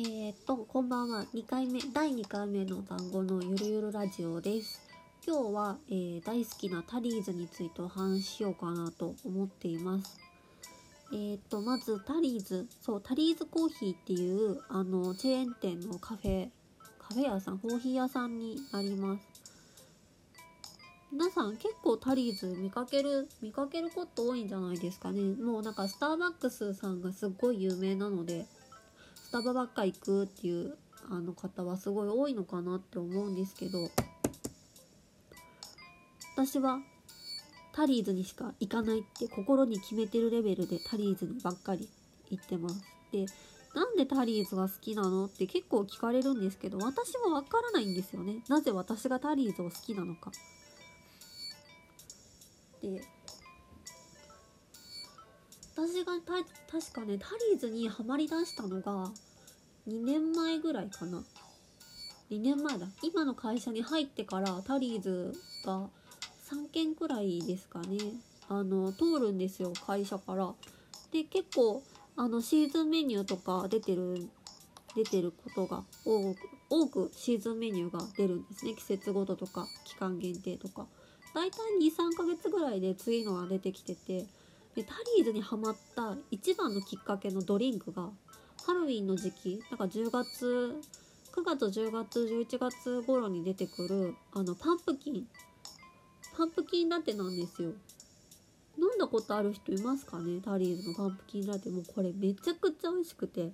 えー、っと、こんばんは。2回目、第2回目の番号のゆるゆるラジオです。今日は、えー大好きなタリーズについてお話ししようかなと思っています。えー、っと、まずタリーズ。そう、タリーズコーヒーっていう、あの、チェーン店のカフェ、カフェ屋さん、コーヒー屋さんになります。皆さん結構タリーズ見かける、見かけること多いんじゃないですかね。もうなんかスターバックスさんがすっごい有名なので、スタバばっか行くっていうあの方はすごい多いのかなって思うんですけど私はタリーズにしか行かないって心に決めてるレベルでタリーズにばっかり行ってます。でなんでタリーズが好きなのって結構聞かれるんですけど私もわからないんですよね。なぜ私がタリーズを好きなのか。で私がた確かねタリーズにはまりだしたのが2年前ぐらいかな。2年前だ。今の会社に入ってからタリーズが3件くらいですかね。あの通るんですよ会社から。で結構あのシーズンメニューとか出てる出てることが多く多くシーズンメニューが出るんですね。季節ごととか期間限定とか。大体23ヶ月ぐらいで次のが出てきててでタリーズにハマった一番のきっかけのドリンクがハロウィンの時期なんか10月9月10月11月頃に出てくるあのパンプキン。パンプキンラテなんですよ。飲んだことある人いますかね？タリーズのパンプキンラテ。もうこれめちゃくちゃ美味しくて。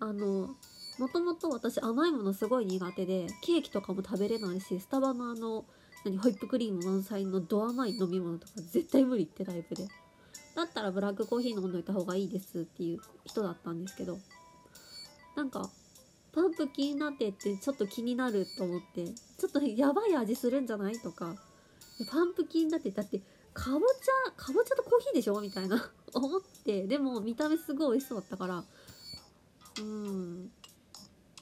あのもともと私甘いものすごい苦手でケーキとかも食べれないしスタバのあの何ホイップクリーム満載のド甘い飲み物とか絶対無理ってタイプで。だったらブラックコーヒー飲んどいた方がいいですっていう人だったんですけどなんかパンプキンラテってちょっと気になると思ってちょっとやばい味するんじゃないとかパンプキンラテだってかぼちゃかぼちゃとコーヒーでしょみたいな思ってでも見た目すごい美味しそうだったからうん。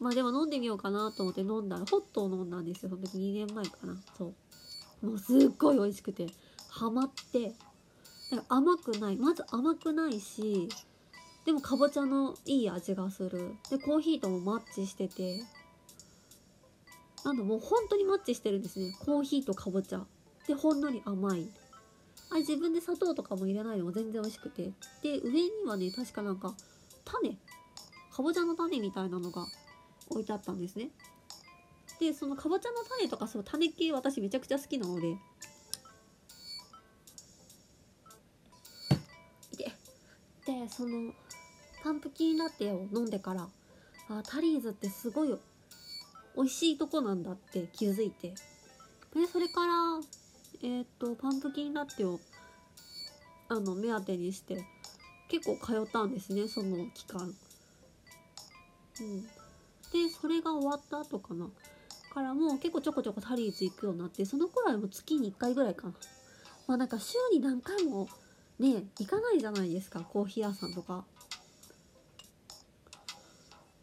まあでも飲んでみようかなと思って飲んだらホットを飲んだんですよ。その時2年前かな。そう。もうすっごい美味しくてハマってなんか甘くないまず甘くないしでもかぼちゃのいい味がする。でコーヒーともマッチしてて。なんだもう本当にマッチしてるんですね。コーヒーとかぼちゃ。でほんのり甘い。あ自分で砂糖とかも入れないのも全然美味しくて。で上にはね確かなんか種。かぼちゃの種みたいなのが置いてあったんですね。でそのかぼちゃの種とかそう種系私めちゃくちゃ好きなのででそのパンプキンラテを飲んでからあタリーズってすごい美味しいとこなんだって気づいて。でそれからえっ、とパンプキンラテをあの目当てにして結構通ったんですねその期間。うん。でそれが終わった後かな。からもう結構ちょこちょこタリーズ行くようになってその頃はもう月に1回ぐらいかな。まあなんか週に何回もね行かないじゃないですかコーヒー屋さんとか。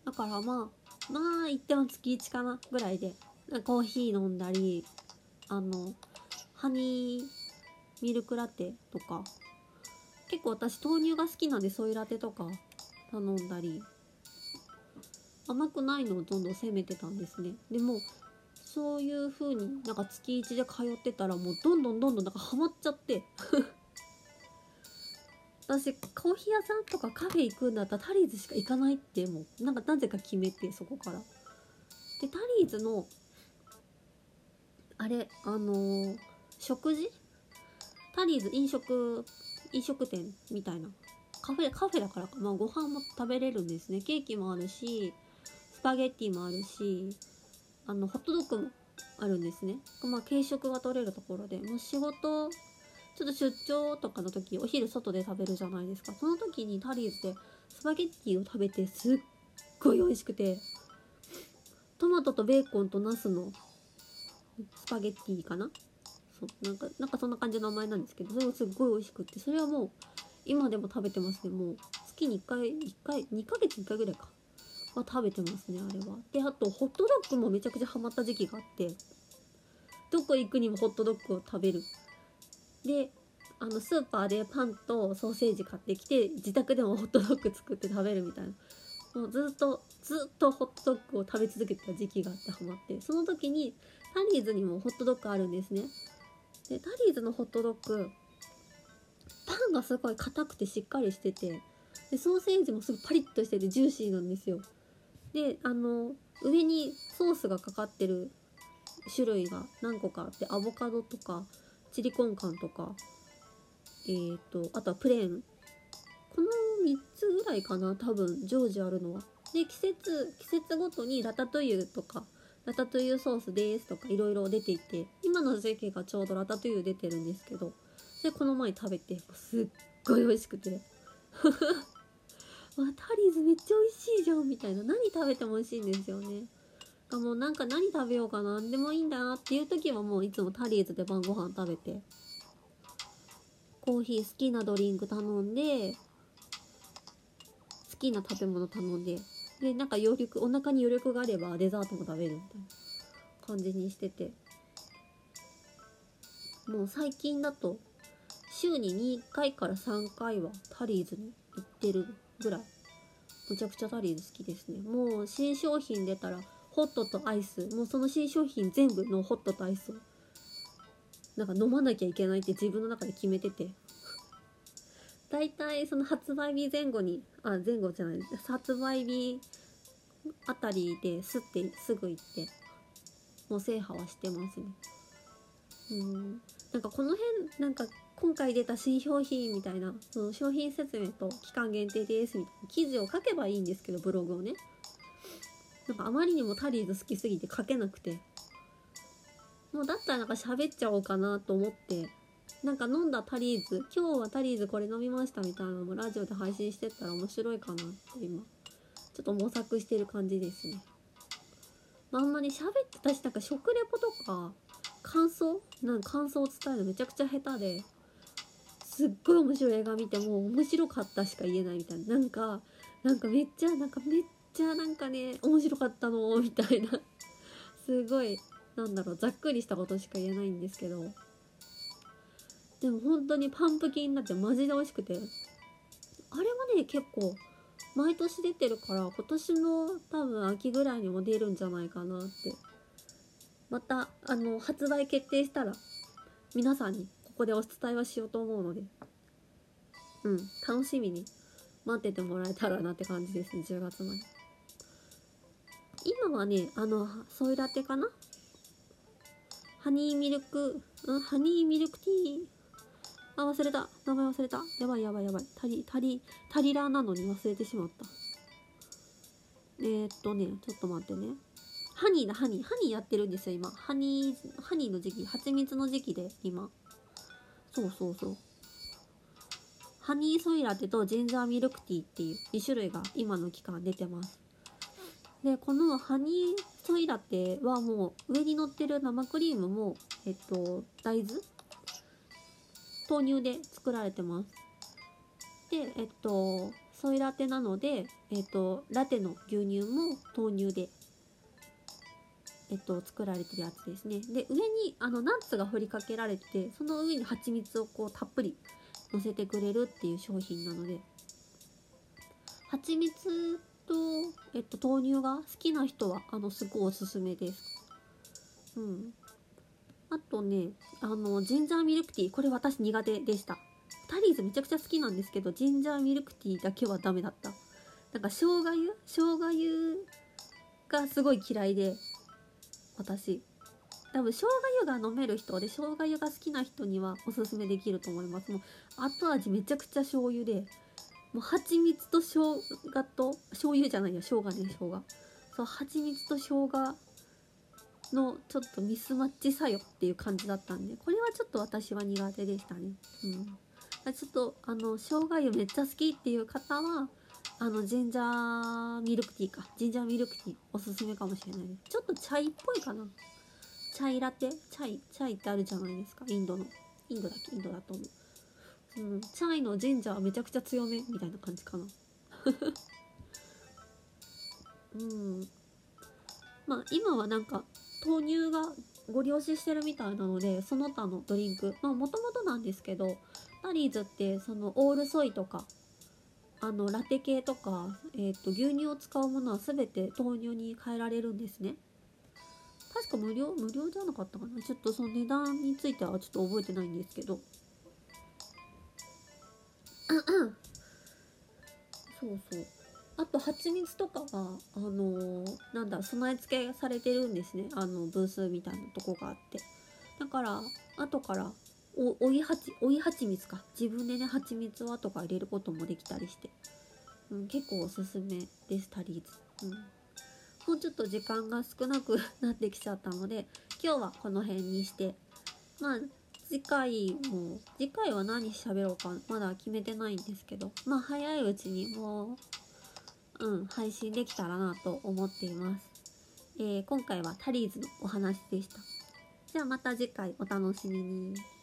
だからまあまあ行っても月1かなぐらいでコーヒー飲んだりあのハニーミルクラテとか。結構私豆乳が好きなんでそういうラテとか頼んだり。甘くないのをどんどん攻めてたんですね。でもそういう風になんか月1で通ってたらもうどんどんどんどんなんかハマっちゃって。私コーヒー屋さんとかカフェ行くんだったらタリーズしか行かないってもうなんかなぜか決めてそこから。でタリーズのあれあのー食事？タリーズ飲食飲食店みたいな。カフェカフェだからか。まあご飯も食べれるんですね。ケーキもあるしスパゲッティもあるしあのホットドッグもあるんですね。まあ軽食が取れるところで。もう仕事ちょっと出張とかの時お昼外で食べるじゃないですか。その時にタリーズでスパゲッティを食べてすっごい美味しくてトマトとベーコンとナスのスパゲッティかな？そうなんかなんかそんな感じの名前なんですけどそれがすっごい美味しくってそれはもう今でも食べてますね。もう月に1回1回2ヶ月に1回ぐらいか。は食べてますねあれは。であとホットドッグもめちゃくちゃハマった時期があってどこ行くにもホットドッグを食べる。であのスーパーでパンとソーセージ買ってきて自宅でもホットドッグ作って食べるみたいな。もうずっとずっとホットドッグを食べ続けてた時期があってハマって。その時にタリーズにもホットドッグあるんですね。でタリーズのホットドッグパンがすごい硬くてしっかりしててでソーセージもすごいパリッとしててジューシーなんですよ。であの上にソースがかかってる種類が何個かあってアボカドとかチリコンカンとかえーとあとはプレーン。この3つぐらいかな多分常時あるのは。で季節季節ごとにラタトゥイユとかラタトゥイユソースですとかいろいろ出ていて今の時期がちょうどラタトゥイユ出てるんですけどでこの前食べてすっごい美味しくて。わタリーズめっちゃ美味しいじゃんみたいな。何食べても美味しいんですよね。がもうなんか何食べようかな。んでもいいんだなっていう時はもういつもタリーズで晩ご飯食べて。コーヒー好きなドリンク頼んで好きな食べ物頼んで。でなんか余力お腹に余力があればデザートも食べるみたいな感じにしてて。もう最近だと週に2回から3回はタリーズに行ってるぐらい。むちゃくちゃタリーズ好きですね。もう新商品出たらホットとアイス。もうその新商品全部のホットとアイスを。なんか飲まなきゃいけないって自分の中で決めてて。大体その発売日前後にあ前後じゃない。発売日あたりですってすぐ行って。もう制覇はしてますね。うん。なんかこの辺なんか今回出た新商品みたいなその商品説明と期間限定ですみたいな記事を書けばいいんですけどブログをね。なんかあまりにもタリーズ好きすぎて書けなくて。もうだったらなんか喋っちゃおうかなと思って。なんか飲んだタリーズ今日はタリーズこれ飲みましたみたいなのもラジオで配信してったら面白いかなって今。ちょっと模索してる感じですね、まあ、あんまり喋って私なんか食レポとか感想？なんか感想を伝えるのめちゃくちゃ下手で。すっごい面白い映画見ても面白かったしか言えないみたいな。なんかなんかめっちゃなんかめっちゃなんかね面白かったの みたいな。すごいなんだろうざっくりしたことしか言えないんですけど。でも本当にパンプキンだってマジで美味しくて。あれはね結構毎年出てるから今年の多分秋ぐらいにも出るんじゃないかなって。またあの発売決定したら皆さんにここでお伝えはしようと思うので。うん楽しみに待っててもらえたらなって感じですね10月まで。今はねあのソイラテかな？ハニーミルク、うん、ハニーミルクティーあ、忘れた。名前忘れた。やばいやばいやばい。タリ、タリ、タリラーなのに忘れてしまった。えー、っとね、ちょっと待ってね。ハニーだ、ハニー。ハニーやってるんですよ、今。ハニー、ハニーの時期、蜂蜜の時期で、今。そうそうそう。ハニーソイラテとジンジャーミルクティーっていう2種類が今の期間出てます。で、このハニーソイラテはもう上に乗ってる生クリームも、えっと、大豆？豆乳で作られてます。で、えっと、ソイラテなので、えっと、ラテの牛乳も豆乳で、えっと、作られてるやつですね。で、上に、あの、ナッツが振りかけられて、その上に蜂蜜をこう、たっぷり乗せてくれるっていう商品なので、蜂蜜と、えっと、豆乳が好きな人は、あの、すごいおすすめです。うん。あとね、あの、ジンジャーミルクティー。これ私苦手でした。タリーズめちゃくちゃ好きなんですけど、ジンジャーミルクティーだけはダメだった。なんか生姜湯？生姜湯がすごい嫌いで、私。多分生姜湯が飲める人で生姜湯が好きな人にはおすすめできると思います。もう後味めちゃくちゃ醤油で、もう蜂蜜と生姜と、醤油じゃないや、生姜ね、生姜。そう、蜂蜜と生姜のちょっとミスマッチ作用っていう感じだったんでこれはちょっと私は苦手でしたね。うん。ちょっとあの生姜湯めっちゃ好きっていう方はあのジンジャーミルクティーか。ジンジャーミルクティーおすすめかもしれないちょっとチャイっぽいかな。チャイラテ？チャイチャイってあるじゃないですか。インドの。インドだっけ？インドだと思う。うん。チャイのジンジャーめちゃくちゃ強めみたいな感じかな。うん。まあ今はなんか豆乳がご利用ししてるみたいなのでその他のドリンク。まあもともとなんですけどタリーズってそのオールソイとかあのラテ系とか、えー、と牛乳を使うものは全て豆乳に変えられるんですね。確か無料無料じゃなかったかな。ちょっとその値段についてはちょっと覚えてないんですけど。そうそう。あと蜂蜜とかがあのーなんだ備え付けされてるんですね。あのブースみたいなとこがあって。だから後からお追いはち追い蜂蜜か。自分でね蜂蜜を後か入れることもできたりして、うん、結構おすすめですタリーズ、うん、もうちょっと時間が少なくなってきちゃったので今日はこの辺にして。まあ次回も次回は何喋ろうかまだ決めてないんですけどまあ早いうちにもううん配信できたらなと思っています、えー今回はタリーズのお話でした。じゃあまた次回お楽しみに。